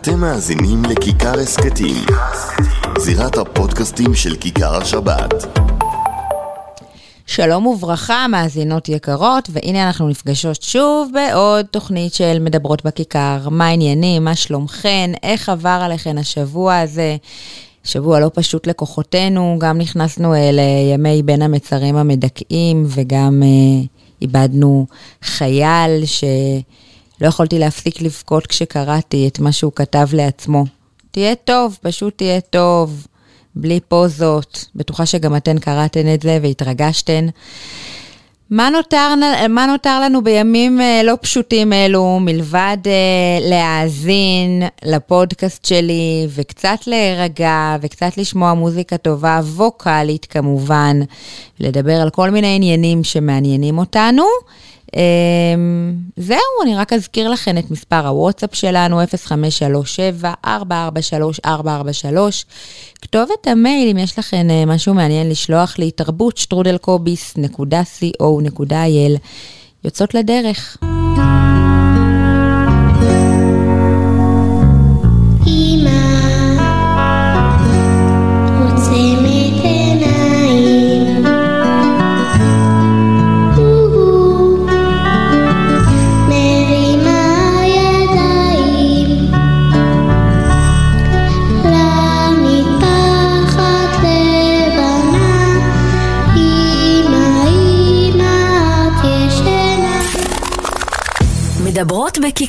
אתם מאזינים לכיכר הסכתים, זירת הפודקאסטים של כיכר השבת. שלום וברכה, מאזינות יקרות, והנה אנחנו נפגשות שוב בעוד תוכנית של מדברות בכיכר. מה העניינים? מה שלומכן? איך עבר עליכן השבוע הזה? שבוע לא פשוט לכוחותינו, גם נכנסנו לימי בין המצרים המדכאים, וגם אה, איבדנו חייל שלא יכולתי להפסיק לבכות כשקראתי את מה שהוא כתב לעצמו. תהיה טוב, פשוט תהיה טוב. בלי פוזות. בטוחה שגם אתן קראתן את זה והתרגשתן. מה נותר, מה נותר לנו בימים אה, לא פשוטים אלו, מלבד uh, להאזין לפודקאסט שלי וקצת להירגע וקצת לשמוע מוזיקה טובה, ווקאלית כמובן, לדבר על כל מיני עניינים שמעניינים אותנו. אמ, זהו, אני רק אזכיר לכם את מספר הוואטסאפ שלנו, 0537-443-443. כתובת המייל, אם יש לכם אה, משהו מעניין לשלוח לי, תרבות שטרודלקוביס.co.il. יוצאות לדרך.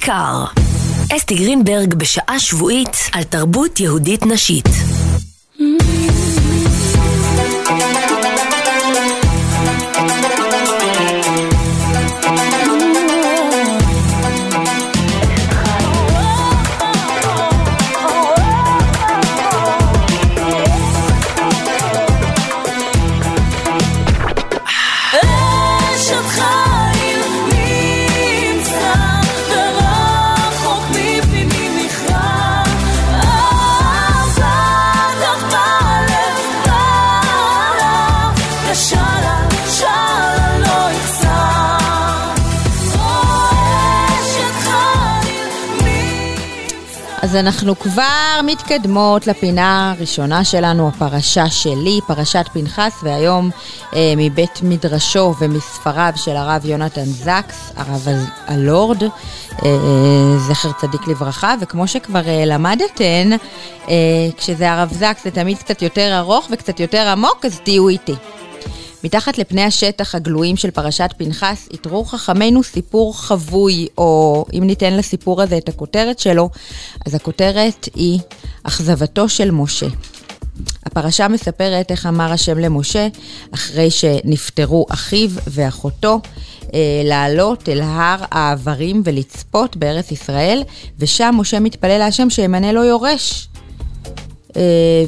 בכיכר. אסתי גרינברג בשעה שבועית על תרבות יהודית נשית. אנחנו כבר מתקדמות לפינה הראשונה שלנו, הפרשה שלי, פרשת פנחס, והיום אה, מבית מדרשו ומספריו של הרב יונתן זקס, הרב הלורד, אה, אה, זכר צדיק לברכה, וכמו שכבר אה, למדתן, אה, כשזה הרב זקס זה תמיד קצת יותר ארוך וקצת יותר עמוק, אז תהיו איתי. מתחת לפני השטח הגלויים של פרשת פנחס, יתרו חכמינו סיפור חבוי, או אם ניתן לסיפור הזה את הכותרת שלו, אז הכותרת היא אכזבתו של משה. הפרשה מספרת איך אמר השם למשה, אחרי שנפטרו אחיו ואחותו, אה, לעלות אל הר העברים ולצפות בארץ ישראל, ושם משה מתפלל להשם שימנה לו יורש. אה,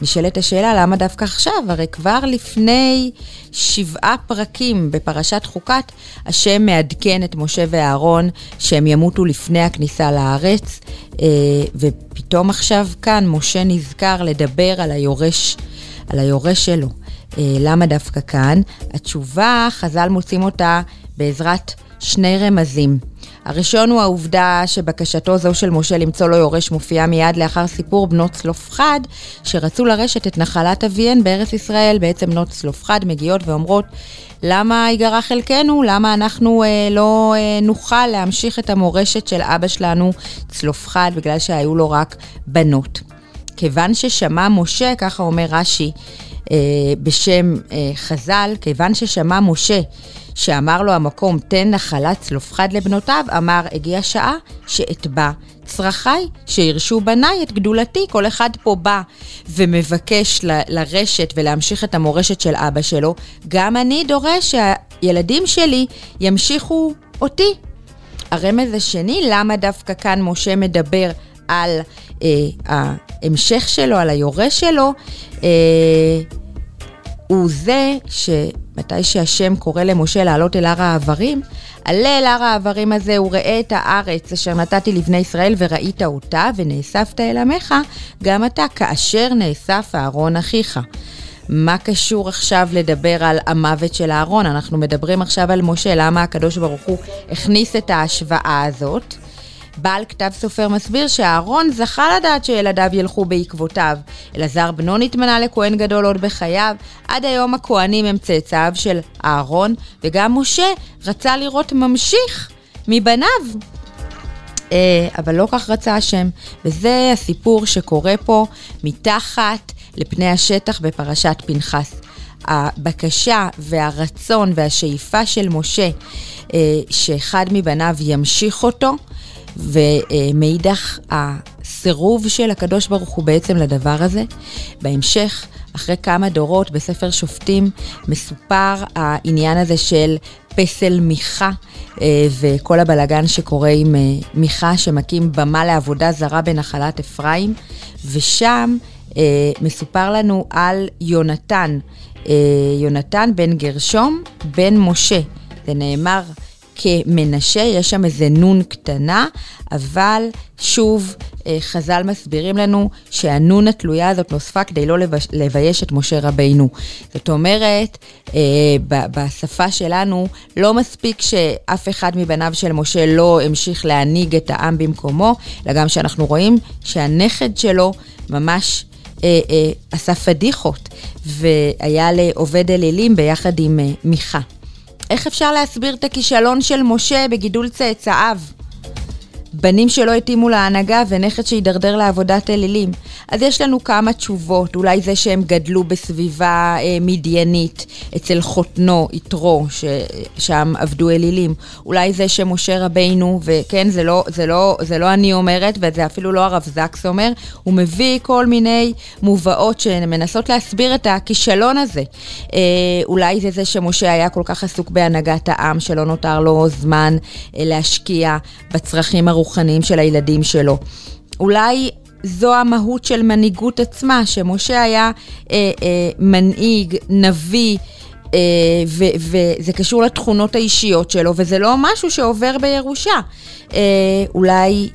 ונשאלת השאלה, למה דווקא עכשיו? הרי כבר לפני שבעה פרקים בפרשת חוקת, השם מעדכן את משה ואהרון שהם ימותו לפני הכניסה לארץ, אה, ופתאום עכשיו כאן משה נזכר לדבר על היורש, על היורש שלו. אה, למה דווקא כאן? התשובה, חז"ל מוצאים אותה בעזרת שני רמזים. הראשון הוא העובדה שבקשתו זו של משה למצוא לו יורש מופיעה מיד לאחר סיפור בנות צלופחד, שרצו לרשת את נחלת אביהן בארץ ישראל. בעצם בנות צלופחד מגיעות ואומרות, למה ייגרע חלקנו? למה אנחנו אה, לא אה, נוכל להמשיך את המורשת של אבא שלנו צלופחד, בגלל שהיו לו רק בנות. כיוון ששמע משה, ככה אומר רש"י, אה, בשם אה, חז"ל, כיוון ששמע משה שאמר לו המקום, תן נחלת צלופחד לבנותיו, אמר, הגיעה שעה שאתבע צרכיי, שירשו בניי את גדולתי. כל אחד פה בא ומבקש ל- לרשת ולהמשיך את המורשת של אבא שלו. גם אני דורש שהילדים שלי ימשיכו אותי. הרמז השני, למה דווקא כאן משה מדבר על אה, ההמשך שלו, על היורש שלו, אה, הוא זה שמתי שהשם קורא למשה לעלות אל הר העברים, עלה אל הר העברים הזה וראה את הארץ אשר נתתי לבני ישראל וראית אותה ונאספת אל עמך, גם אתה כאשר נאסף אהרון אחיך. מה קשור עכשיו לדבר על המוות של אהרון? אנחנו מדברים עכשיו על משה, למה הקדוש ברוך הוא הכניס את ההשוואה הזאת? בעל כתב סופר מסביר שאהרון זכה לדעת שילדיו ילכו בעקבותיו. אלעזר בנו נתמנה לכהן גדול עוד בחייו. עד היום הכהנים הם צאצאיו של אהרון, וגם משה רצה לראות ממשיך מבניו. אה, אבל לא כך רצה השם, וזה הסיפור שקורה פה מתחת לפני השטח בפרשת פנחס. הבקשה והרצון והשאיפה של משה אה, שאחד מבניו ימשיך אותו, ומאידך הסירוב של הקדוש ברוך הוא בעצם לדבר הזה. בהמשך, אחרי כמה דורות בספר שופטים, מסופר העניין הזה של פסל מיכה אה, וכל הבלגן שקורה עם אה, מיכה שמקים במה לעבודה זרה בנחלת אפרים, ושם מסופר לנו על יונתן, יונתן בן גרשום, בן משה. זה נאמר כמנשה, יש שם איזה נון קטנה, אבל שוב, אה, חז"ל מסבירים לנו שהנון התלויה הזאת נוספה כדי לא לבייש את משה רבינו. זאת אומרת, אה, בשפה שלנו, לא מספיק שאף אחד מבניו של משה לא המשיך להנהיג את העם במקומו, אלא גם שאנחנו רואים שהנכד שלו ממש אה, עשה פדיחות, והיה לעובד אלילים ביחד עם מיכה. איך אפשר להסביר את הכישלון של משה בגידול צאצאיו? בנים שלא התאימו להנהגה ונכד שהידרדר לעבודת אלילים. אז יש לנו כמה תשובות, אולי זה שהם גדלו בסביבה אה, מדיינית, אצל חותנו, יתרו, ששם עבדו אלילים. אולי זה שמשה רבינו, וכן, זה לא, זה, לא, זה לא אני אומרת, וזה אפילו לא הרב זקס אומר, הוא מביא כל מיני מובאות שמנסות להסביר את הכישלון הזה. אה, אולי זה זה שמשה היה כל כך עסוק בהנהגת העם, שלא נותר לו זמן אה, להשקיע בצרכים הרוחניים של הילדים שלו. אולי זו המהות של מנהיגות עצמה, שמשה היה אה, אה, מנהיג, נביא, אה, וזה קשור לתכונות האישיות שלו, וזה לא משהו שעובר בירושה. אה, אולי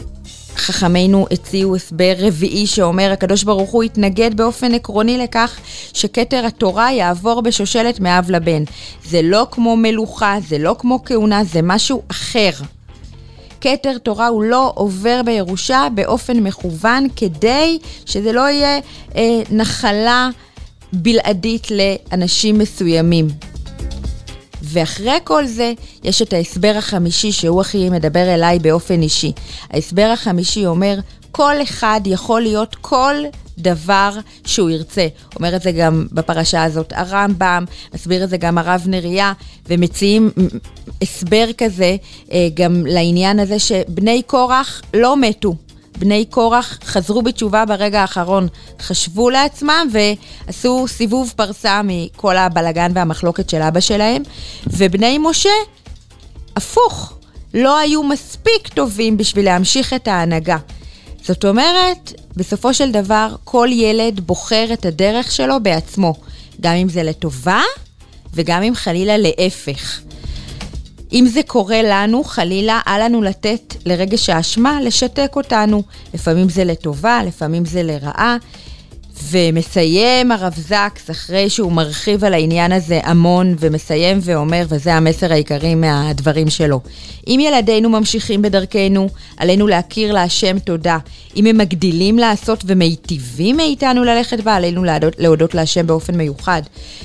חכמינו הציעו הסבר רביעי שאומר, הקדוש ברוך הוא התנגד באופן עקרוני לכך שכתר התורה יעבור בשושלת מאב לבן. זה לא כמו מלוכה, זה לא כמו כהונה, זה משהו אחר. כתר תורה הוא לא עובר בירושה באופן מכוון כדי שזה לא יהיה אה, נחלה בלעדית לאנשים מסוימים. ואחרי כל זה, יש את ההסבר החמישי, שהוא הכי מדבר אליי באופן אישי. ההסבר החמישי אומר, כל אחד יכול להיות כל דבר שהוא ירצה. אומר את זה גם בפרשה הזאת הרמב"ם, מסביר את זה גם הרב נריה, ומציעים הסבר כזה אה, גם לעניין הזה שבני קורח לא מתו. בני קורח חזרו בתשובה ברגע האחרון, חשבו לעצמם ועשו סיבוב פרסה מכל הבלגן והמחלוקת של אבא שלהם, ובני משה, הפוך, לא היו מספיק טובים בשביל להמשיך את ההנהגה. זאת אומרת, בסופו של דבר, כל ילד בוחר את הדרך שלו בעצמו, גם אם זה לטובה וגם אם חלילה להפך. אם זה קורה לנו, חלילה, אל לנו לתת לרגש האשמה לשתק אותנו. לפעמים זה לטובה, לפעמים זה לרעה. ומסיים הרב זקס, אחרי שהוא מרחיב על העניין הזה המון, ומסיים ואומר, וזה המסר העיקרי מהדברים שלו, אם ילדינו ממשיכים בדרכנו, עלינו להכיר להשם תודה. אם הם מגדילים לעשות ומיטיבים מאיתנו ללכת בה, עלינו להודות, להודות להשם באופן מיוחד.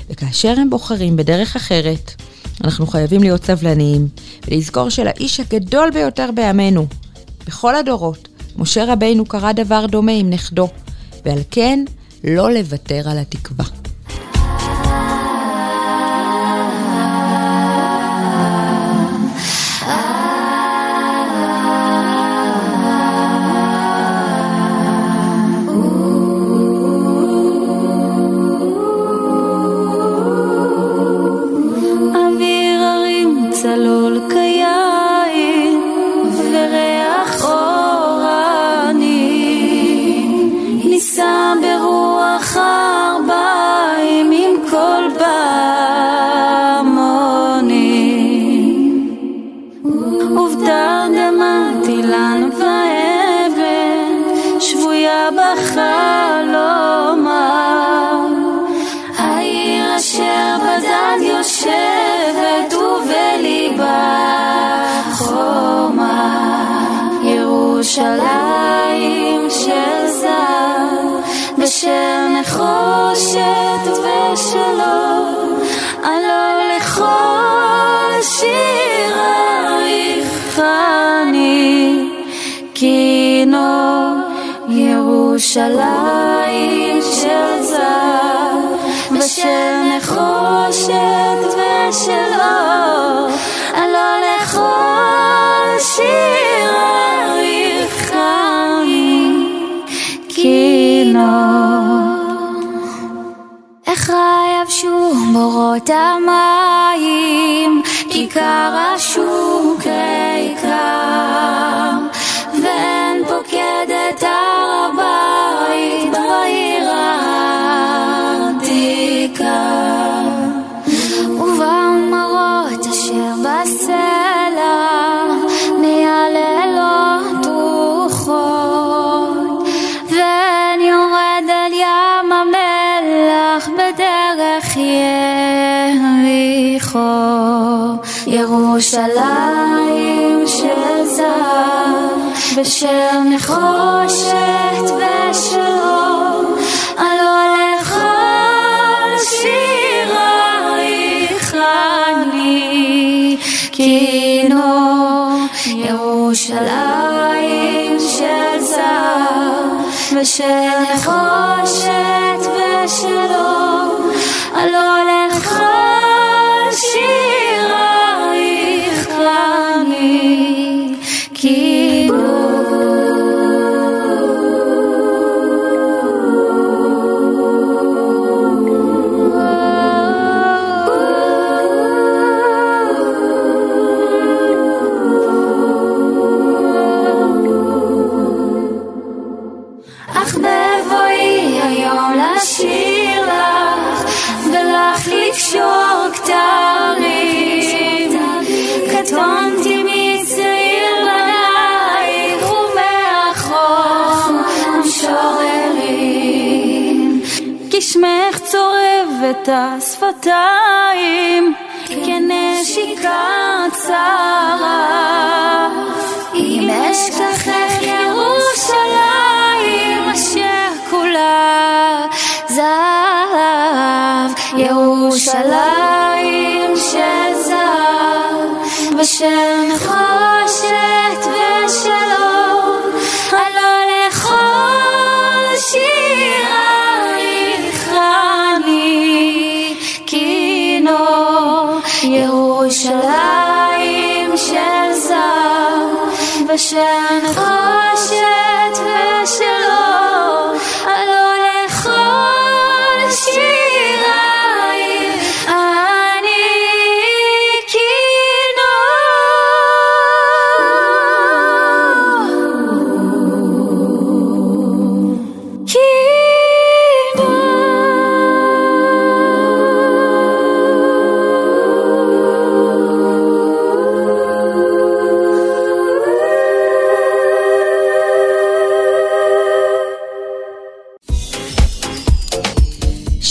וכאשר הם בוחרים בדרך אחרת, אנחנו חייבים להיות סבלניים, ולזכור שלאיש הגדול ביותר בימינו, בכל הדורות, משה רבינו קרא דבר דומה עם נכדו, ועל כן, לא לוותר על התקווה. בורות המים, כיכר השוק ירושלים של זר, בשל נחושת ושלום, עלו לכל שירייך אני כינור ירושלים של זר ושל נחושת ושלום עלו לכל שירייך keep. כינור, ירושלים של זהב, בשל נחושת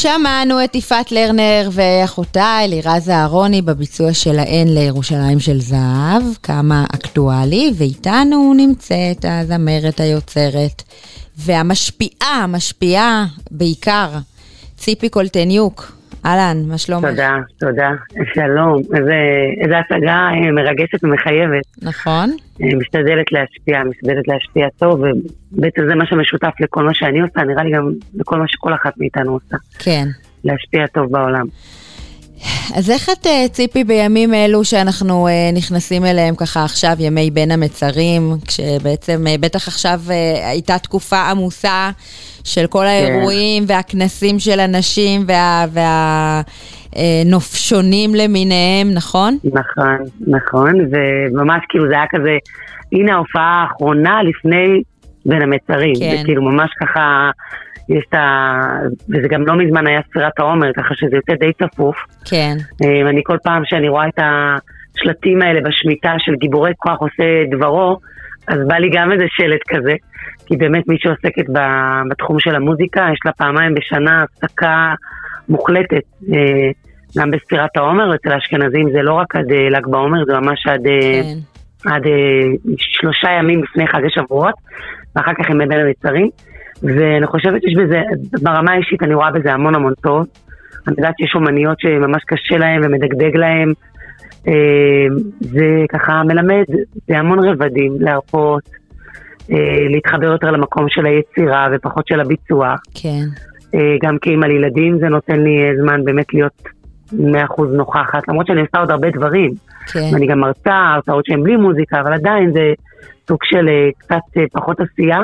שמענו את יפעת לרנר ואחותה אלירז אהרוני בביצוע שלהן לירושלים של זהב, כמה אקטואלי, ואיתנו נמצאת הזמרת היוצרת והמשפיעה, המשפיעה בעיקר, ציפי קולטניוק. אהלן, מה שלומך? תודה, תודה. שלום. איזה, איזה הצגה אה, מרגשת ומחייבת. נכון. אה, משתדלת להשפיע, משתדלת להשפיע טוב, ובעצם זה מה שמשותף לכל מה שאני עושה, נראה לי גם לכל מה שכל אחת מאיתנו עושה. כן. להשפיע טוב בעולם. אז איך את, אה, ציפי, בימים אלו שאנחנו אה, נכנסים אליהם ככה עכשיו, ימי בין המצרים, כשבעצם אה, בטח עכשיו הייתה תקופה עמוסה של כל האירועים והכנסים של הנשים וה... וה נופשונים למיניהם, נכון? נכון, נכון, וממש כאילו זה היה כזה, הנה ההופעה האחרונה לפני בין המצרים. כן. זה כאילו ממש ככה, יש את ה... וזה גם לא מזמן היה ספירת העומר, ככה שזה יוצא די צפוף. כן. אה, אני כל פעם שאני רואה את השלטים האלה בשמיטה של גיבורי כוח עושה דברו, אז בא לי גם איזה שלט כזה, כי באמת מי שעוסקת בתחום של המוזיקה, יש לה פעמיים בשנה הפסקה מוחלטת. אה, גם בספירת העומר, אצל האשכנזים זה לא רק עד אה, ל"ג בעומר, זה ממש עד כן. עד שלושה ימים לפני חג השבועות, ואחר כך עם בין המצרים. ואני חושבת שיש בזה, ברמה האישית אני רואה בזה המון המון טוב. אני יודעת שיש אומניות שממש קשה להן ומדגדג להן. אה, זה ככה מלמד בהמון רבדים, להרפות, אה, להתחבר יותר למקום של היצירה ופחות של הביצוע. כן. אה, גם כאימא לילדים זה נותן לי זמן באמת להיות 100% נוכחת, למרות שאני עושה עוד הרבה דברים. כן. ואני גם מרצה, הרצאות שהן בלי מוזיקה, אבל עדיין זה סוג של קצת פחות עשייה.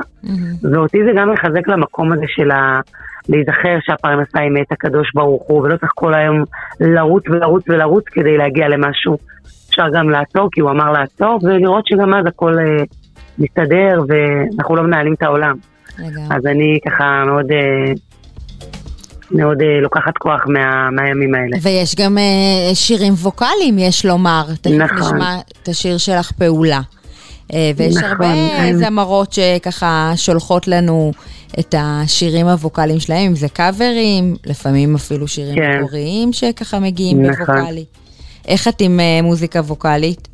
ואותי זה גם מחזק למקום הזה של ה... להיזכר שהפרנסה היא מאת הקדוש ברוך הוא, ולא צריך כל היום לרוץ ולרוץ ולרוץ כדי להגיע למשהו. אפשר גם לעצור, כי הוא אמר לעצור, ולראות שגם אז הכל אה, מסתדר, ואנחנו לא מנהלים את העולם. לגמרי. אז אני ככה מאוד, אה, מאוד אה, לוקחת כוח מה, מהימים האלה. ויש גם אה, שירים ווקאליים, יש לומר. תכף נכון. נשמע את השיר שלך, פעולה. אה, ויש נכון, הרבה כן. זמרות שככה שולחות לנו את השירים הווקאליים שלהם, אם זה קאברים, לפעמים אפילו שירים כן. מקוריים שככה מגיעים נכון. בווקאלי. איך את עם מוזיקה ווקאלית?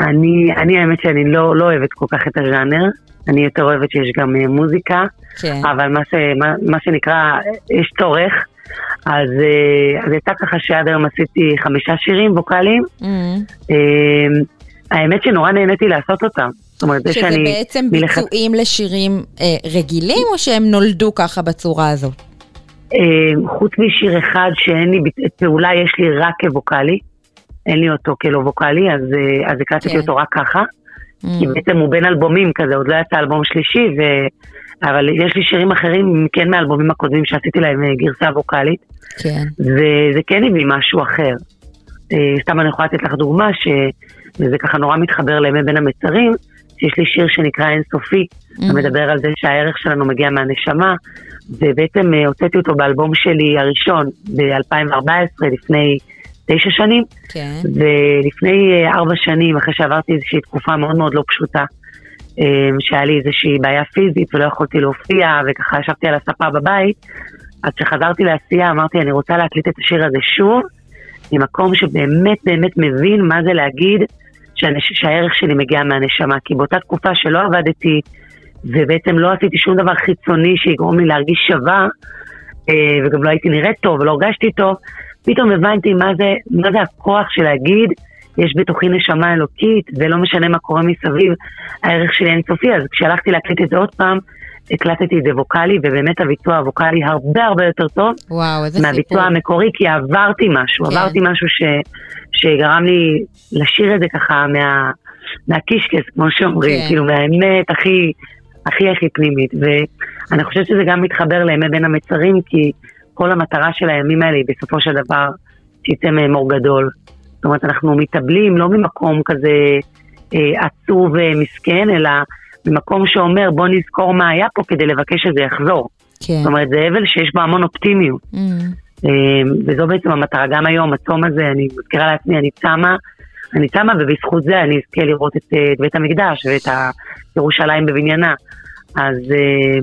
אני, אני האמת שאני לא, לא אוהבת כל כך את הז'אנר, אני יותר אוהבת שיש גם מוזיקה, כן. אבל מה, ש, מה, מה שנקרא, יש צורך. אז, אה, אז יצא ככה שעד היום עשיתי חמישה שירים ווקאליים. Mm. אה, האמת שנורא נהניתי לעשות אותם. זאת אומרת, זה שזה שאני... בעצם מלכת- ביצועים לשירים אה, רגילים, או שהם נולדו ככה בצורה הזאת? אה, חוץ משיר אחד שאין לי, פעולה יש לי רק כווקאלי, אין לי אותו כלא ווקאלי, אז, אה, אז הקלטתי כן. אותו רק ככה. Mm. כי בעצם הוא בין אלבומים כזה, עוד לא יצא אלבום שלישי, ו... אבל יש לי שירים אחרים, כן מהאלבומים הקודמים שעשיתי להם אה, גרסה ווקאלית, כן. וזה כן הביא משהו אחר. אה, סתם אני יכולה לתת לך דוגמה, שזה ככה נורא מתחבר לימי בין המצרים, שיש לי שיר שנקרא אינסופי, Mm. המדבר על זה שהערך שלנו מגיע מהנשמה, ובעצם אה, הוצאתי אותו באלבום שלי הראשון ב-2014, לפני תשע שנים, כן. ולפני ארבע שנים, אחרי שעברתי איזושהי תקופה מאוד מאוד לא פשוטה, שהיה לי איזושהי בעיה פיזית ולא יכולתי להופיע, וככה ישבתי על הספה בבית, אז כשחזרתי לעשייה אמרתי, אני רוצה להקליט את השיר הזה שוב, ממקום שבאמת באמת מבין מה זה להגיד שהנש... שהערך שלי מגיע מהנשמה, כי באותה תקופה שלא עבדתי, ובעצם לא עשיתי שום דבר חיצוני שיגרום לי להרגיש שווה, אה, וגם לא הייתי נראית טוב ולא הרגשתי טוב, פתאום הבנתי מה זה, מה זה הכוח של להגיד, יש בתוכי נשמה אלוקית, ולא משנה מה קורה מסביב, הערך שלי אינסופי, אז כשהלכתי להקליט את זה עוד פעם, הקלטתי את זה ווקאלי, ובאמת הביצוע הווקאלי הרבה הרבה יותר טוב וואו, איזה סיפור. מהביצוע המקורי, כי עברתי משהו, כן. עברתי משהו ש, שגרם לי לשיר את זה ככה מה, מהקישקס, כמו שאומרים, כן. כאילו מהאמת הכי, הכי הכי פנימית. ואני חושבת שזה גם מתחבר לימי בין המצרים, כי כל המטרה של הימים האלה היא בסופו של דבר שיצא מהם אור גדול. זאת אומרת, אנחנו מתאבלים לא ממקום כזה אה, עצוב ומסכן, אלא ממקום שאומר בוא נזכור מה היה פה כדי לבקש שזה יחזור. כן. זאת אומרת, זה אבל שיש בו המון אופטימיות. Mm. אה, וזו בעצם המטרה. גם היום, הצום הזה, אני מזכירה לעצמי, אני צמה, אני צמה, ובזכות זה אני אזכה לראות את, אה, את בית המקדש ואת ה- ירושלים בבניינה. אז אה,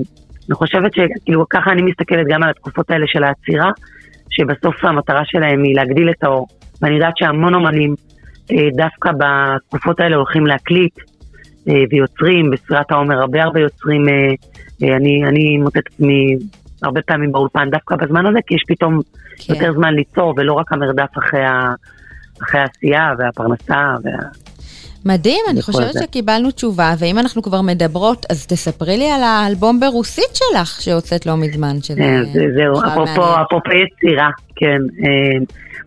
אני חושבת שכאילו ככה אני מסתכלת גם על התקופות האלה של העצירה, שבסוף המטרה שלהם היא להגדיל את האור. ואני יודעת שהמון אומנים אה, דווקא בתקופות האלה הולכים להקליט אה, ויוצרים, בספירת העומר הרבה הרבה יוצרים, אה, אני, אני מוצאת עצמי הרבה פעמים באולפן דווקא בזמן הזה, כי יש פתאום כן. יותר זמן ליצור, ולא רק המרדף אחרי, ה, אחרי העשייה והפרנסה. וה... מדהים, אני חושבת זה. שקיבלנו תשובה, ואם אנחנו כבר מדברות, אז תספרי לי על האלבום ברוסית שלך שהוצאת לא מזמן, שזה זה- זהו. אפרופו יצירה, כן.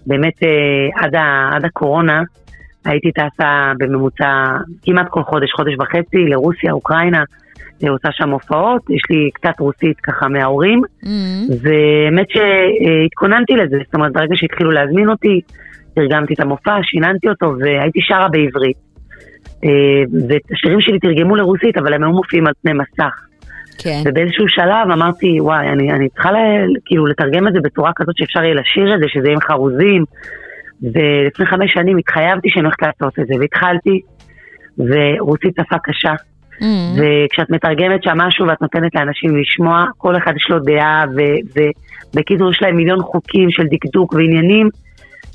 באמת אה, עד, ה, עד הקורונה הייתי טסה בממוצע כמעט כל חודש, חודש וחצי, לרוסיה, אוקראינה, אה, עושה שם הופעות, יש לי קצת רוסית ככה מההורים, Mm. והאמת שהתכוננתי לזה, זאת אומרת, ברגע שהתחילו להזמין אותי, תרגמתי את המופע, שיננתי אותו, והייתי שרה בעברית. אה, ואת השירים שלי תרגמו לרוסית, אבל הם היו מופיעים על פני מסך. כן. ובאיזשהו שלב אמרתי, וואי, אני, אני צריכה ל, כאילו לתרגם את זה בצורה כזאת שאפשר יהיה לשיר את זה, שזה יהיה עם חרוזים. ולפני חמש שנים התחייבתי שאני הולכת לעשות את זה, והתחלתי, ורוסית שפה קשה. Mm. וכשאת מתרגמת שם משהו ואת נותנת לאנשים לשמוע, כל אחד יש לו דעה, ובקיצור יש להם מיליון חוקים של דקדוק ועניינים,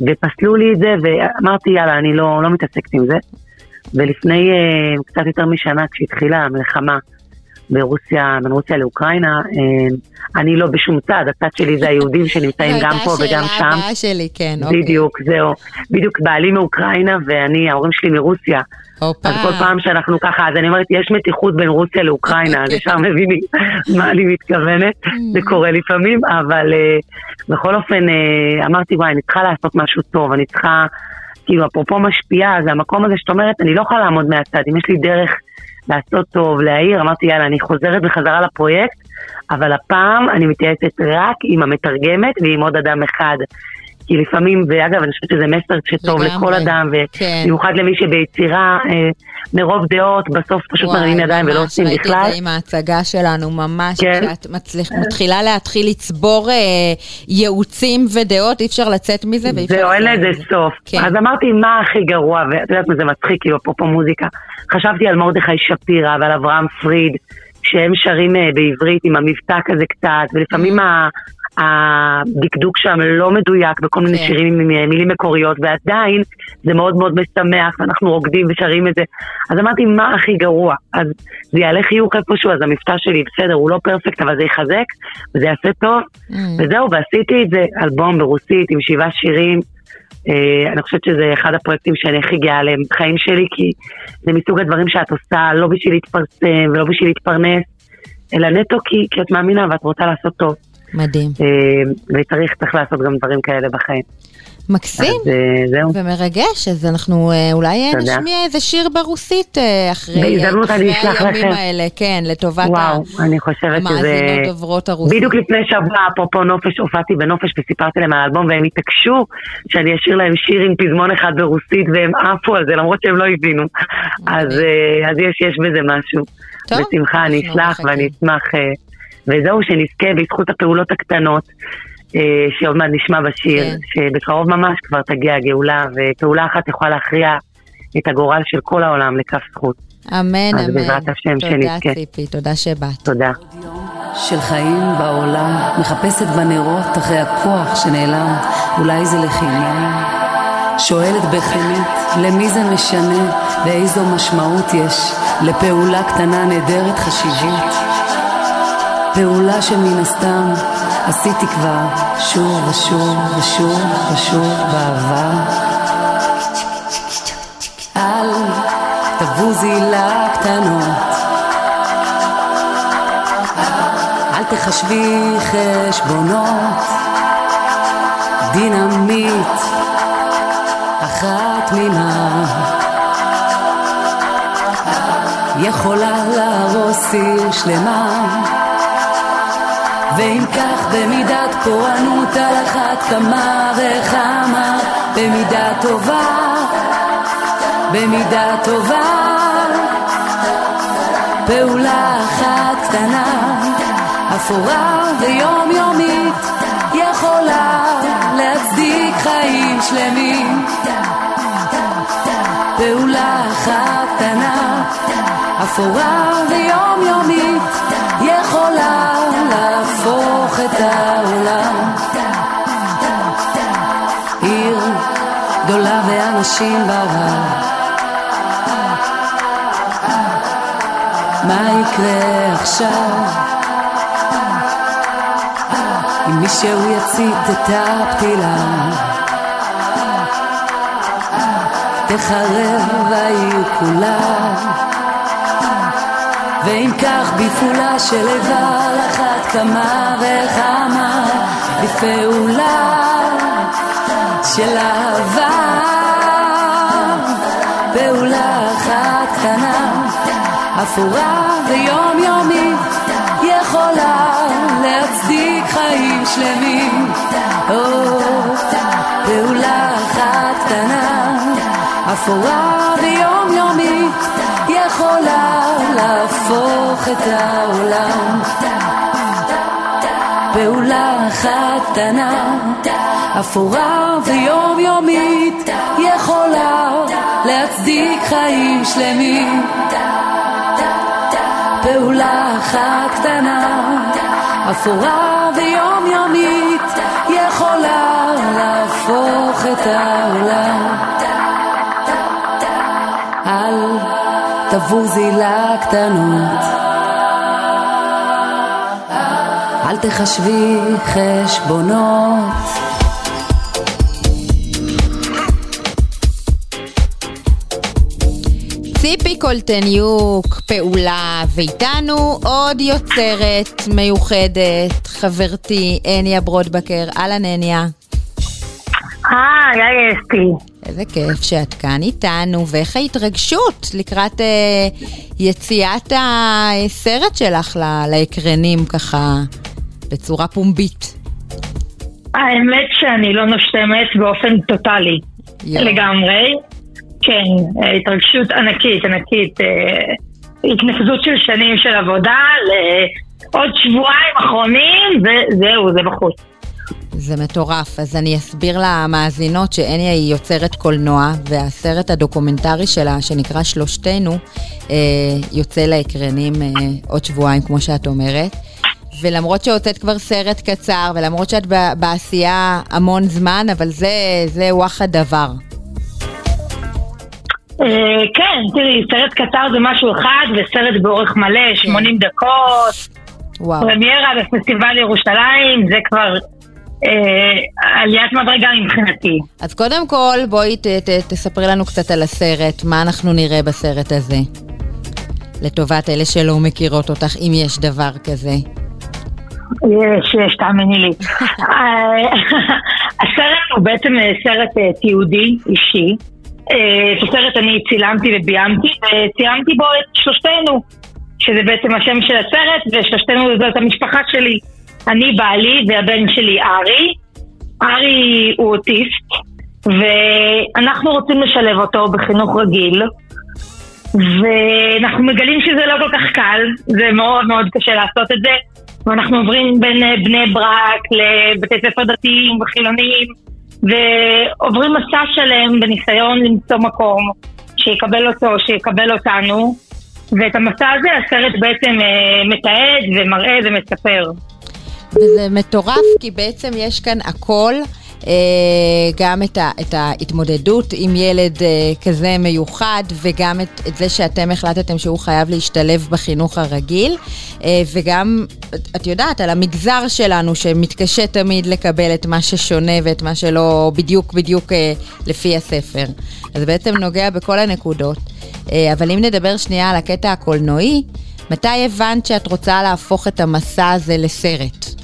ופסלו לי את זה, ואמרתי, יאללה, אני לא, לא מתעסקת עם זה. ולפני uh, קצת יותר משנה, כשהתחילה המלחמה ברוסיה, בין רוסיה לאוקראינה, uh, אני לא בשום צד, הצד שלי זה היהודים שנמצאים גם פה וגם שם. זו הייתה שלי, כן, אוקיי. בדיוק, זהו. בדיוק בעלי מאוקראינה ואני, ההורים שלי מרוסיה. הופה. אז כל פעם שאנחנו ככה, אז אני אומרת, יש מתיחות בין רוסיה לאוקראינה, אז ישר מבינים מה אני מתכוונת, זה קורה לפעמים, אבל אה, בכל אופן, אה, אמרתי, וואי, אני צריכה לעשות משהו טוב, אני צריכה, כאילו, אפרופו משפיעה, זה המקום הזה שאת אומרת, אני לא יכולה לעמוד מהצד, אם יש לי דרך לעשות טוב, להעיר, אמרתי, יאללה, אני חוזרת בחזרה לפרויקט, אבל הפעם אני מתייעצת רק עם המתרגמת ועם עוד אדם אחד. כי לפעמים, ואגב, אני חושבת שזה מסר שטוב לכל אדם, כן. ובמיוחד למי שביצירה, אה, מרוב דעות, בסוף פשוט מרימים ידיים ולא ממש, עושים ראיתי בכלל. את זה עם ההצגה שלנו, ממש, כן. כשאת מצליח, מתחילה להתחיל לצבור אה, ייעוצים ודעות, אי אפשר לצאת מזה ואי אפשר... זהו, אין לזה. סוף. כן. אז אמרתי, מה הכי גרוע, ואת יודעת מה זה מצחיק, כאילו, אפרופו מוזיקה. חשבתי על מרדכי שפירא ועל אברהם פריד, שהם שרים אה, בעברית עם המבטא כזה קצת, ולפעמים Mm. ה- הדקדוק שם לא מדויק בכל מיני כן. שירים עם אה, מילים מקוריות, ועדיין זה מאוד מאוד משמח, ואנחנו רוקדים ושרים את זה. אז אמרתי, מה הכי גרוע? אז זה יעלה חיוך איפשהו, אז המבטא שלי, בסדר, הוא לא פרפקט, אבל זה יחזק, וזה יעשה טוב. Mm. וזהו, ועשיתי את זה, אלבום ברוסית עם שבעה שירים. אה, אני חושבת שזה אחד הפרויקטים שאני הכי גאה עליהם בחיים שלי, כי זה מסוג הדברים שאת עושה לא בשביל להתפרסם ולא בשביל להתפרנס, אלא נטו כי, כי את מאמינה ואת רוצה לעשות טוב. מדהים. אה, וצריך צריך לעשות גם דברים כאלה בחיים. מקסים. אז זהו. ומרגש, אז אנחנו אה, אולי אה, תודה. נשמיע איזה שיר ברוסית אה, אחרי בהזדמנות אני אשלח לכם. האלה, כן, לטובת וואו, אני חושבת שזה... המאזינות דוברות הרוסית. בדיוק לפני שבוע, אפרופו נופש, הופעתי בנופש וסיפרתי להם על האלבום והם התעקשו שאני אשאיר להם שיר עם פזמון אחד ברוסית והם עפו על זה למרות שהם לא הבינו. אז, אה, אז יש, יש בזה משהו. טוב, בשמחה אני אשלח. ואני אשמח, אה, וזהו, שנזכה בזכות הפעולות הקטנות. אה, שעוד מעט נשמע בשיר, כן. שבקרוב ממש כבר תגיע הגאולה, ופעולה אחת יכולה להכריע את הגורל של כל העולם לכף זכות. אמן, אז אמן. בעזרת השם תודה שנזכה. ציפי, תודה שבאת. תודה. של חיים בעולם, מחפשת בנרות אחרי הכוח שנעלם, אולי זה לחימה. שואלת בכנות, למי זה משנה ואיזו משמעות יש לפעולה קטנה נהדרת חשיבות? פעולה שמן הסתם עשיתי כבר שוב ושוב ושוב ושוב בעבר. אל תבוזי לקטנות. אל תחשבי חשבונות, דינמיט, אחת תמימה, יכולה להרוס עיר שלמה, ואם כך במידת פורענות על אחת כמה וכמה, במידה טובה, במידה טובה. פעולה אחת קטנה, אפורה ויומיומית, יכולה להצדיק חיים שלמים. פעולה אחת קטנה, אפורה ויומיומית, את העולם. עיר גדולה ואנשים ברב. מה יקרה עכשיו? אם מישהו יצית את הפתילה תחרב העיר כולה ואם כך בפעולה של איבה על אחת כמה וכמה בפעולה של אהבה פעולה אחת קטנה אפורה ויומיומית יכולה להצדיק חיים שלמים. או, פעולה אחת קטנה, אפורה ויומיומית, להפוך את העולם. פעולה אחת קטנה, אפורה ויומיומית, יכולה להצדיק חיים שלמים. פעולה אחת קטנה, אפורה ויומיומית, יכולה להפוך את העולם. אל תבוזי לקטנות. אל תחשבי חשבונות. ציפי קולטניוק, פעולה, ואיתנו עוד יוצרת מיוחדת, חברתי, הניה ברודבקר. אהלן הניה. היי, היי אסתי. איזה כיף שאת כאן איתנו, ואיך ההתרגשות לקראת אה, יציאת הסרט שלך לאקרנים ככה בצורה פומבית. האמת שאני לא נושמת באופן טוטאלי. לגמרי. כן, התרגשות ענקית, ענקית. אה, התנקזות של שנים של עבודה לעוד שבועיים אחרונים, וזהו, זה בחוץ. זה מטורף. אז אני אסביר למאזינות שאניה היא יוצרת קולנוע, והסרט הדוקומנטרי שלה, שנקרא שלושתנו, אה, יוצא לאקרנים עוד שבועיים, כמו שאת אומרת. ולמרות שהוצאת כבר סרט קצר, ולמרות שאת בעשייה המון זמן, אבל זה, זה וואחד דבר. אה, כן, תראי, סרט קצר זה משהו אחד, וסרט באורך מלא, 80 כן. דקות. וואו. פרמיירה בפסטיבל ירושלים, זה כבר אה, עליית מדרגה מבחינתי. אז קודם כל, בואי ת, ת, תספרי לנו קצת על הסרט, מה אנחנו נראה בסרט הזה. לטובת אלה שלא מכירות אותך, אם יש דבר כזה. יש, יש, תאמיני לי. אה, הסרט הוא בעצם סרט תיעודי, אישי. את הסרט אני צילמתי וביימתי, וצילמתי בו את שלושתנו, שזה בעצם השם של הסרט, ושלושתנו זאת המשפחה שלי. אני בעלי והבן שלי ארי. ארי הוא אוטיסט, ואנחנו רוצים לשלב אותו בחינוך רגיל, ואנחנו מגלים שזה לא כל כך קל, זה מאוד מאוד קשה לעשות את זה, ואנחנו עוברים בין בני ברק לבתי ספר דתיים וחילוניים, ועוברים מסע שלם בניסיון למצוא מקום שיקבל אותו, שיקבל אותנו, ואת המסע הזה הסרט בעצם אה, מתעד ומראה ומספר. וזה מטורף כי בעצם יש כאן הכל. אה, גם את, ה, את ההתמודדות עם ילד אה, כזה מיוחד וגם את, את זה שאתם החלטתם שהוא חייב להשתלב בחינוך הרגיל אה, וגם, את יודעת, על המגזר שלנו שמתקשה תמיד לקבל את מה ששונה ואת מה שלא בדיוק בדיוק לפי הספר. אז בעצם נוגע בכל הנקודות. אבל אם נדבר שנייה על הקטע הקולנועי, מתי הבנת שאת רוצה להפוך את המסע הזה לסרט?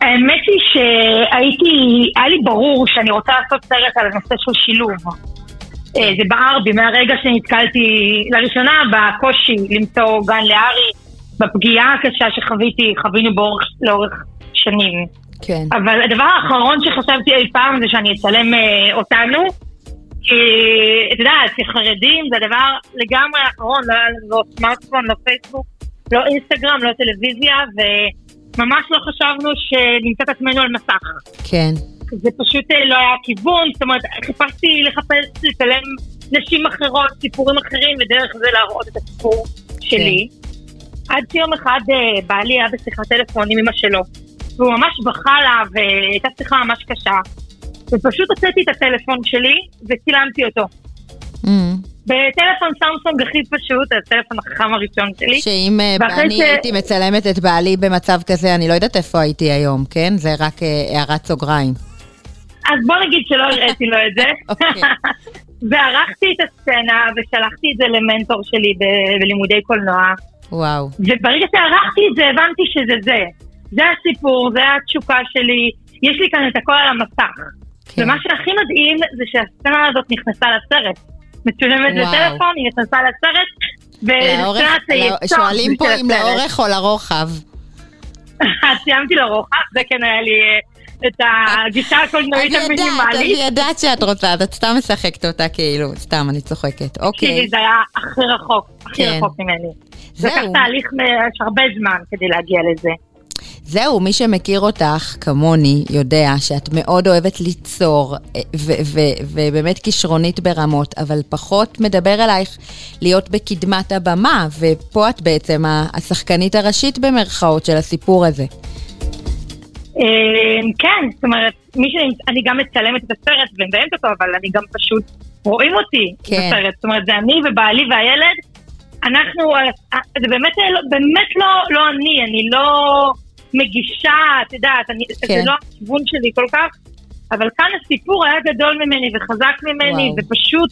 האמת היא שהייתי, היה לי ברור שאני רוצה לעשות סרט על הנושא של שילוב. אה, זה בער בי מהרגע שנתקלתי לראשונה בקושי למצוא גן לארי, בפגיעה הקשה שחוויתי, חווינו באורך, לאורך שנים. כן. אבל הדבר האחרון שחשבתי אי פעם זה שאני אצלם אה, אותנו, כי את יודעת, כחרדים זה הדבר לגמרי האחרון, לא היה לנו סמארטפון, לא פייסבוק, לא אינסטגרם, לא טלוויזיה, ו... ממש לא חשבנו שנמצא את עצמנו על מסך. כן. זה פשוט אה, לא היה כיוון, זאת אומרת, חיפשתי לחפש, לצלם נשים אחרות, סיפורים אחרים, ודרך זה להראות את הסיפור כן. שלי. עד שיום אחד אה, בעלי היה בשיחת טלפון עם אמא שלו, והוא ממש בכה לה, והייתה שיחה ממש קשה. ופשוט הוצאתי את הטלפון שלי וצילמתי אותו. Mm. בטלפון סמסונג הכי פשוט, הטלפון החכם הראשון שלי. שאם אה, אני ש... הייתי מצלמת את בעלי במצב כזה, אני לא יודעת איפה הייתי היום, כן? זה רק אה, הערת סוגריים. אז בוא נגיד שלא הראיתי לו את זה. אוקיי. וערכתי את הסצנה ושלחתי את זה למנטור שלי ב- בלימודי קולנוע. וואו. וברגע שערכתי את זה, הבנתי שזה זה. זה הסיפור, זה התשוקה שלי, יש לי כאן את הכל על המסך. כן. ומה שהכי מדהים זה שהסצנה הזאת נכנסה לסרט. מצולמת לטלפון, היא נכנסה לסרט, וסצנת שואלים פה אם לאורך או לרוחב. סיימתי לרוחב, זה כן היה לי אה, את הגישה הקולנועית המינימלית. אני יודעת שאת רוצה, את סתם משחקת אותה כאילו, סתם, אני צוחקת. אוקיי. זה היה הכי רחוק, הכי כן. רחוק ממני. זה לקח תהליך, יש הרבה זמן כדי להגיע לזה. זהו, מי שמכיר אותך, כמוני, יודע שאת מאוד אוהבת ליצור, אה, ובאמת כישרונית ברמות, אבל פחות מדבר אלייך להיות בקדמת הבמה, ופה את בעצם השחקנית הראשית במרכאות של הסיפור הזה. אה, כן, זאת אומרת, אני גם מצלמת את הסרט ומביימת אותו, אבל אני גם פשוט רואים אותי כן. בסרט. זאת אומרת, זה אני ובעלי והילד. אנחנו, אה, זה באמת, לא- באמת לא, לא אני, אני לא מגישה, את יודעת, אני, כן. זה לא הכיוון שלי כל כך, אבל כאן הסיפור היה גדול ממני וחזק ממני, וואו. ופשוט,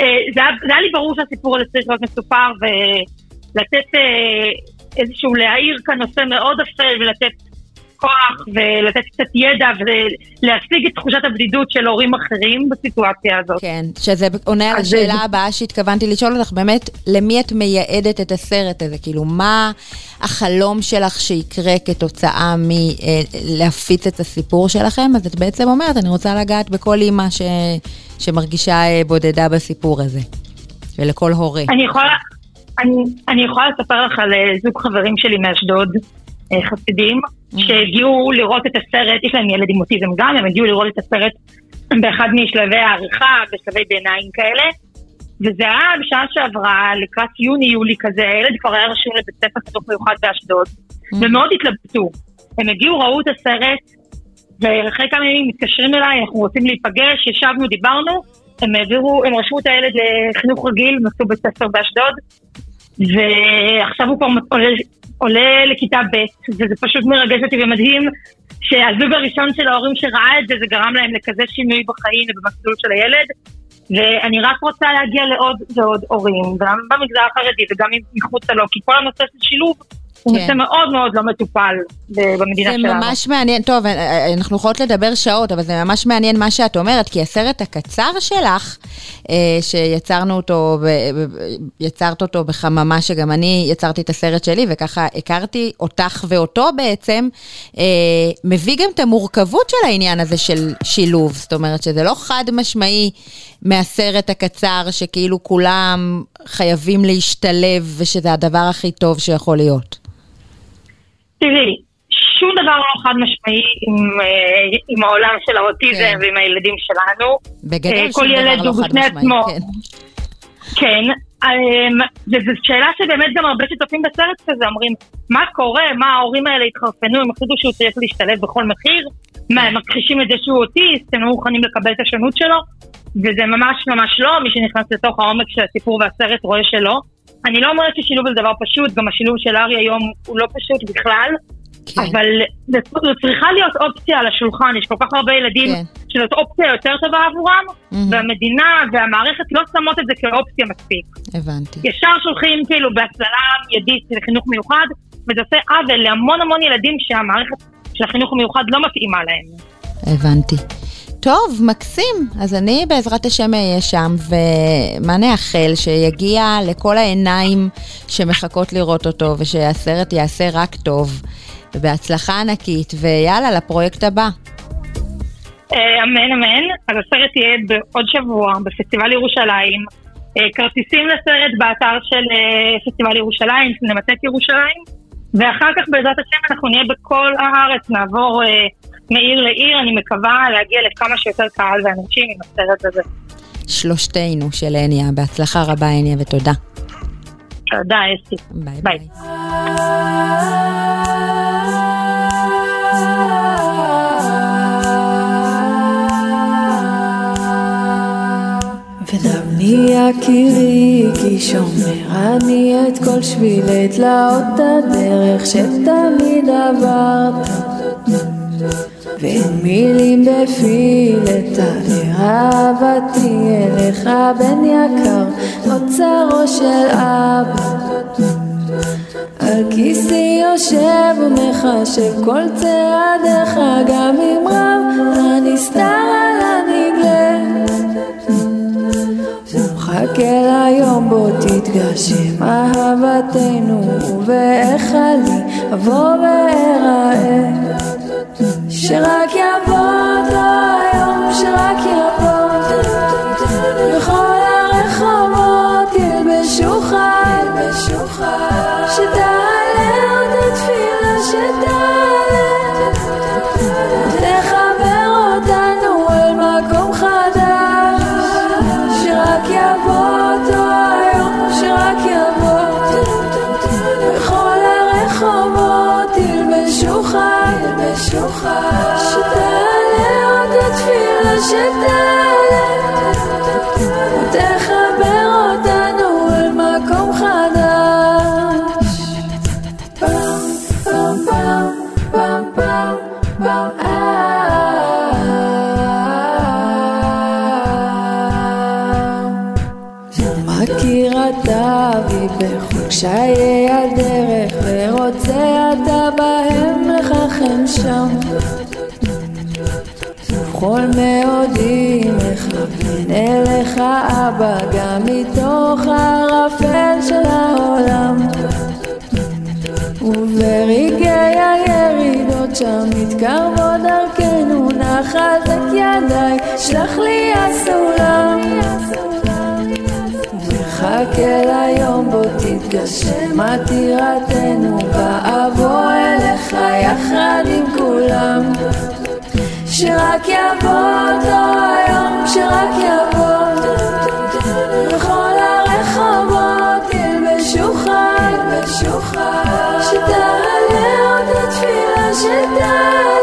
אה, זה, היה, זה היה לי ברור שהסיפור הזה צריך להיות מסופר ולתת אה, איזשהו, להאיר כאן נושא מאוד אפל ולתת כוח ולתת קצת ידע ולהשיג את תחושת הבדידות של הורים אחרים בסיטואציה הזאת. כן, שזה עונה על אז זה- השאלה הבאה שהתכוונתי לשאול אותך, באמת, למי את מייעדת את הסרט הזה? כאילו, מה החלום שלך שיקרה כתוצאה מלהפיץ את הסיפור שלכם? אז את בעצם אומרת, אני רוצה לגעת בכל אימא ש... שמרגישה אה, בודדה בסיפור הזה, ולכל הורה. אני יכולה, אני, אני יכולה לספר לך על אה, זוג חברים שלי מאשדוד, אה, חסידים, שהגיעו לראות את הסרט, יש להם ילד עם אוטיזם גם, הם הגיעו לראות את הסרט באחד משלבי העריכה, בשלבי ביניים כאלה, וזה היה בשעה שעברה, לקראת יוני-יולי כזה, הילד כבר היה רשום לבית ספר חינוך מיוחד באשדוד, ומאוד התלבטו. הם הגיעו, ראו את הסרט, ואחרי כמה ימים מתקשרים אליי, אנחנו רוצים להיפגש, ישבנו, דיברנו, הם העבירו, הם רשמו את הילד לחינוך רגיל, הם עשו בית ספר באשדוד, ועכשיו הוא כבר עולה, עולה לכיתה ב', וזה פשוט מרגש אותי ומדהים שהזוג הראשון של ההורים שראה את זה, זה גרם להם לכזה שינוי בחיים ובמסלול של הילד, ואני רק רוצה להגיע לעוד ועוד הורים, גם במגזר החרדי וגם מחוצה לו, כי כל הנושא של שילוב הוא כן. נושא מאוד מאוד לא מטופל במדינה זה שלנו. ממש מעניין, טוב, אה, אנחנו יכולות לדבר שעות, אבל זה ממש מעניין מה שאת אומרת, כי הסרט הקצר שלך, אה, שיצרנו אותו, יצרת אותו בחממה, שגם אני יצרתי את הסרט שלי, וככה הכרתי אותך ואותו בעצם, אה, מביא גם את המורכבות של העניין הזה של שילוב, זאת אומרת שזה לא חד משמעי מהסרט הקצר, שכאילו כולם חייבים להשתלב, ושזה הדבר הכי טוב שיכול להיות. תראי, שום דבר לא חד משמעי עם, אה, עם העולם של האוטיזם כן. ועם הילדים שלנו. בגדול אה, שום כל ילד דבר לא חד משמעי, עצמו. כן. כן, אמ, וזו שאלה שבאמת גם הרבה שצופים בסרט כזה אומרים, מה קורה, מה ההורים האלה התחרפנו, הם החליטו שהוא צריך להשתלב בכל מחיר, מה, הם מכחישים את זה שהוא אוטיסט, הם לא מוכנים לקבל את השונות שלו, וזה ממש ממש לא, מי שנכנס לתוך העומק של הסיפור והסרט רואה שלא. אני לא אומרת ששילוב זה דבר פשוט, גם השילוב של ארי היום הוא לא פשוט בכלל, כן. אבל זו צריכה להיות אופציה על השולחן, יש כל כך הרבה ילדים כן. שזאת אופציה יותר טובה עבורם, מהמם. והמדינה והמערכת לא שמות את זה כאופציה מספיק. הבנתי. ישר שולחים כאילו בהצללה מיידית לחינוך מיוחד, וזה עושה עוול להמון המון ילדים שהמערכת של החינוך המיוחד לא מתאימה להם. הבנתי. טוב, מקסים. אז אני בעזרת השם אהיה שם, ומה נאחל? שיגיע לכל העיניים שמחכות לראות אותו, ושהסרט יעשה רק טוב, ובהצלחה ענקית, ויאללה, לפרויקט הבא. אה, אמן אמן, אז הסרט יהיה בעוד שבוע בפסטיבל ירושלים. אה, כרטיסים לסרט באתר של אה, פסטיבל ירושלים, סינמטק ירושלים, ואחר כך בעזרת השם אנחנו נהיה בכל הארץ, נעבור מעיר לעיר, אני מקווה להגיע לכמה שיותר קהל ואנשים עם הסרט הזה. שלושתנו של הניה. בהצלחה רבה, הניה, ותודה. תודה. ביי ביי. ביי. ודמני יקירי, כי שומר אני את כל שבילי תלאות הדרך שתמיד עברת. ואין מילים בפי לתאר אהבתי אליך בן יקר, אוצרו של אבא. על כיסי יושב ומחשב כל צעדיך גם אם רב הנסתר על הנגלה ומחכה ליום בו תתגשם אהבתנו ואיך לי אבוא ואראה שרק יבוא אותו היום שרק יבוא בכל הרחובות ילבשו חי קשיי הדרך, ורוצה אתה בהם לככם שם. ובכל מאודי מכוון אליך אבא, גם מתוך הערפל של העולם. וברגעי הירידות שם מתקרבות דרכנו, נחזק ידיי, שלח לי הסולם. מחכה ליום בו תתגשם עתירתנו, ואבוא אליך יחד עם כולם. שרק יבוא אותו היום, שרק יבוא. בכל הרחובות ילבשו חג, שתעלה עוד התפילה שתעלה.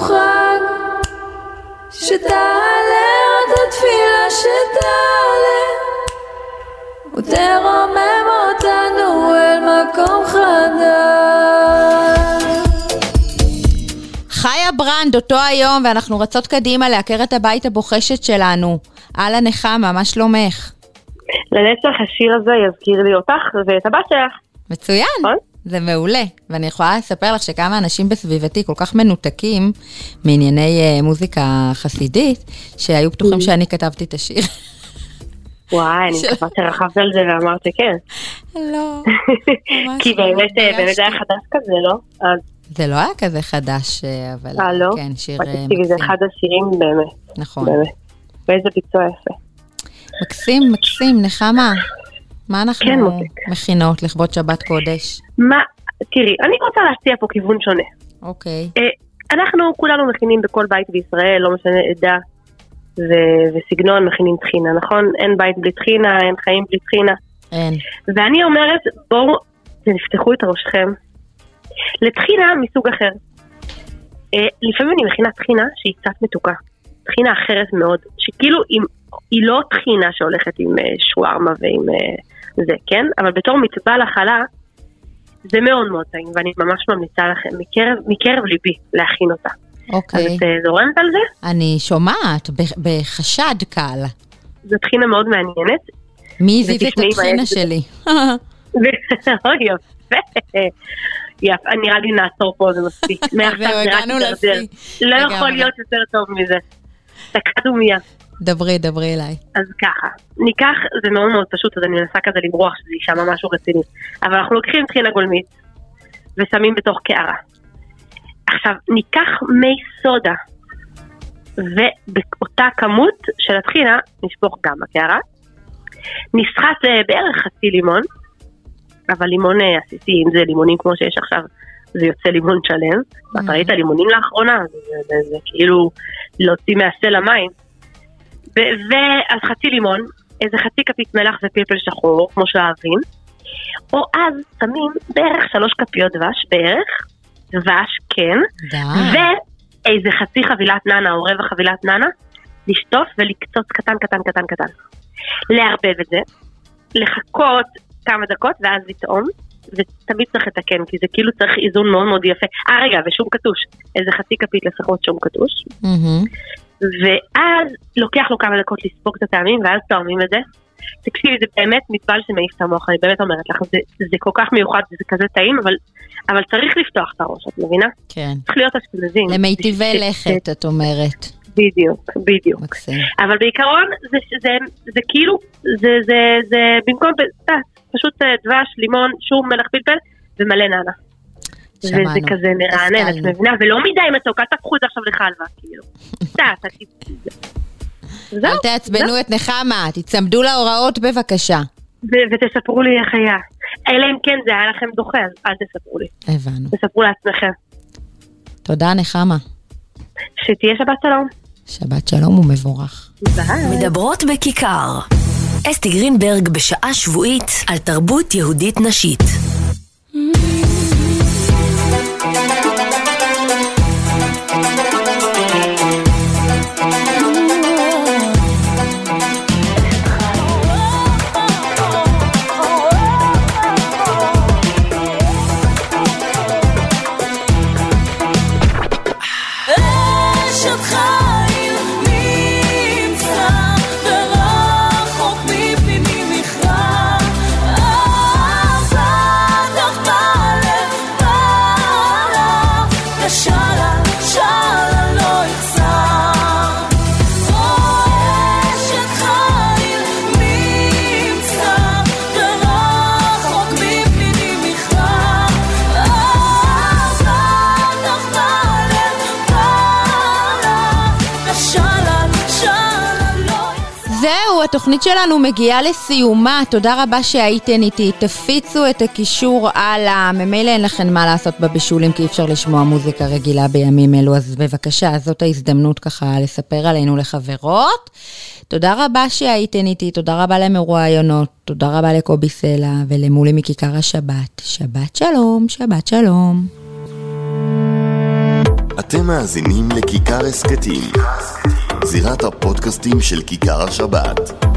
חג, שתעלה עוד התפילה שתעלה, ותרומם אותנו אל מקום חדש. חיה ברנד, אותו היום, ואנחנו רצות קדימה לעקרת הבית הבוחשת שלנו. אהלן נחמה, מה שלומך? לנצח השיר הזה יזכיר לי אותך ואת הבת שלך. מצוין. נכון. זה מעולה, ואני יכולה לספר לך שכמה אנשים בסביבתי כל כך מנותקים מענייני אה, מוזיקה חסידית, שהיו בטוחים שאני כתבתי את השיר. וואי, אני מקווה שרכבת על זה ואמרת שכן. לא, ממש כי לא, באמת, אה, באמת זה היה. חדש כזה, לא? זה לא היה כזה חדש, אה, אבל אה, לא? כן, שיר אה, תקשיבי, זה מקסים. אחד השירים באמת, נכון. באמת. ואיזה ביצוע יפה. מקסים, מקסים, נחמה. מה כן, אנחנו מותק. מכינות לכבוד שבת קודש? מה, תראי, אני רוצה להציע פה כיוון שונה. אוקיי. אה, אנחנו כולנו מכינים בכל בית בישראל, לא משנה עדה ו- וסגנון, מכינים טחינה, נכון? אין בית בלי טחינה, אין חיים בלי טחינה. אין. ואני אומרת, בואו תפתחו את ראשכם לטחינה מסוג אחר. אה, לפעמים אני מכינה טחינה שהיא קצת מתוקה. טחינה אחרת מאוד, שכאילו היא, היא לא טחינה שהולכת עם אה, שווארמה ועם אה, זה, כן? אבל בתור מצבע לחלה, זה מאוד מאוד טעים, ואני ממש ממליצה לכם מקרב, מקרב ליבי להכין אותה. אז אוקיי. את אה, זורמת על זה? אני שומעת, בחשד קל. זו טחינה מאוד מעניינת. מי הזיז את הטחינה. שלי? אוי, יפה. יפה, נראה לי נעצור פה, זה מספיק. מעכשיו זה רק. לא. יכול להיות יותר טוב מזה. דקה דומייה. דברי, דברי אליי. אז ככה, ניקח, זה מאוד מאוד פשוט, אז אני מנסה כזה למרוח שזה יישמע משהו רציני. אבל אנחנו לוקחים טחינה גולמית ושמים בתוך קערה. עכשיו, ניקח מי סודה, ובאותה כמות של הטחינה נשפוך גם בקערה. נסחט אה, בערך חצי לימון, אבל לימון אה, עסיסי, אם זה לימונים כמו שיש עכשיו, זה יוצא לימון שלם. ואתה ראית לימונים לאחרונה? זה, זה, זה, זה כאילו להוציא מהסלע מים. ואז חצי לימון, איזה חצי כפית מלח ופלפל שחור, כמו שאוהבים. או אז שמים בערך שלוש כפיות דבש, בערך. דבש, כן. די. ואיזה חצי חבילת נאנה או רבע חבילת נאנה, לשטוף ולקצוץ קטן קטן קטן קטן. לערבב את זה, לחכות כמה דקות ואז לטעום, ותמיד צריך לתקן, כי זה כאילו צריך איזון מאוד מאוד יפה. אה רגע, ושום קטוש, איזה חצי כפית לפחות שום קטוש. ואז לוקח לו כמה דקות לספוג את הטעמים, ואז טועמים את זה. תקשיבי, זה באמת מטבל שמעיף את המוח, אני באמת אומרת לך, זה, זה כל כך מיוחד, זה כזה טעים, אבל, אבל צריך לפתוח את הראש, את מבינה? כן. צריך להיות אשכנזים. למיטיבי לכת, את אומרת. בדיוק, בדיוק. מקסים. אבל בעיקרון זה, זה, זה, זה כאילו, זה, זה, זה במקום, פשוט אה, דבש, לימון, שום, מלח פלפל ומלא נאנה. שמענו. וזה כזה מרענן, את. מבינה? ולא מדי מתוק, אל תהפכו את זה עכשיו לחלבה, כאילו. קצת, זהו, אל תעצבנו את נחמה, תצמדו להוראות בבקשה. ותספרו לי איך היה. אלא אם כן זה היה לכם דוחה, אז אל תספרו לי. הבנו. תספרו לעצמכם. תודה נחמה. שתהיה שבת שלום. שבת שלום ומבורך. ביי. מדברות בכיכר. אסתי גרינברג בשעה שבועית על תרבות יהודית נשית. אשת התוכנית שלנו מגיעה לסיומה. תודה רבה שהייתן איתי. תפיצו את הקישור הלאה. ממילא אין לכם מה לעשות בבישולים, כי אי אפשר לשמוע מוזיקה רגילה בימים אלו, אז בבקשה, זאת ההזדמנות ככה לספר עלינו לחברות. תודה רבה שהייתן איתי, תודה רבה למרואיינות, תודה רבה לקובי סלע ולמולי מכיכר השבת. שבת שלום, שבת שלום. אתם מאזינים לכיכר הסכתים, זירת הפודקאסטים של כיכר השבת.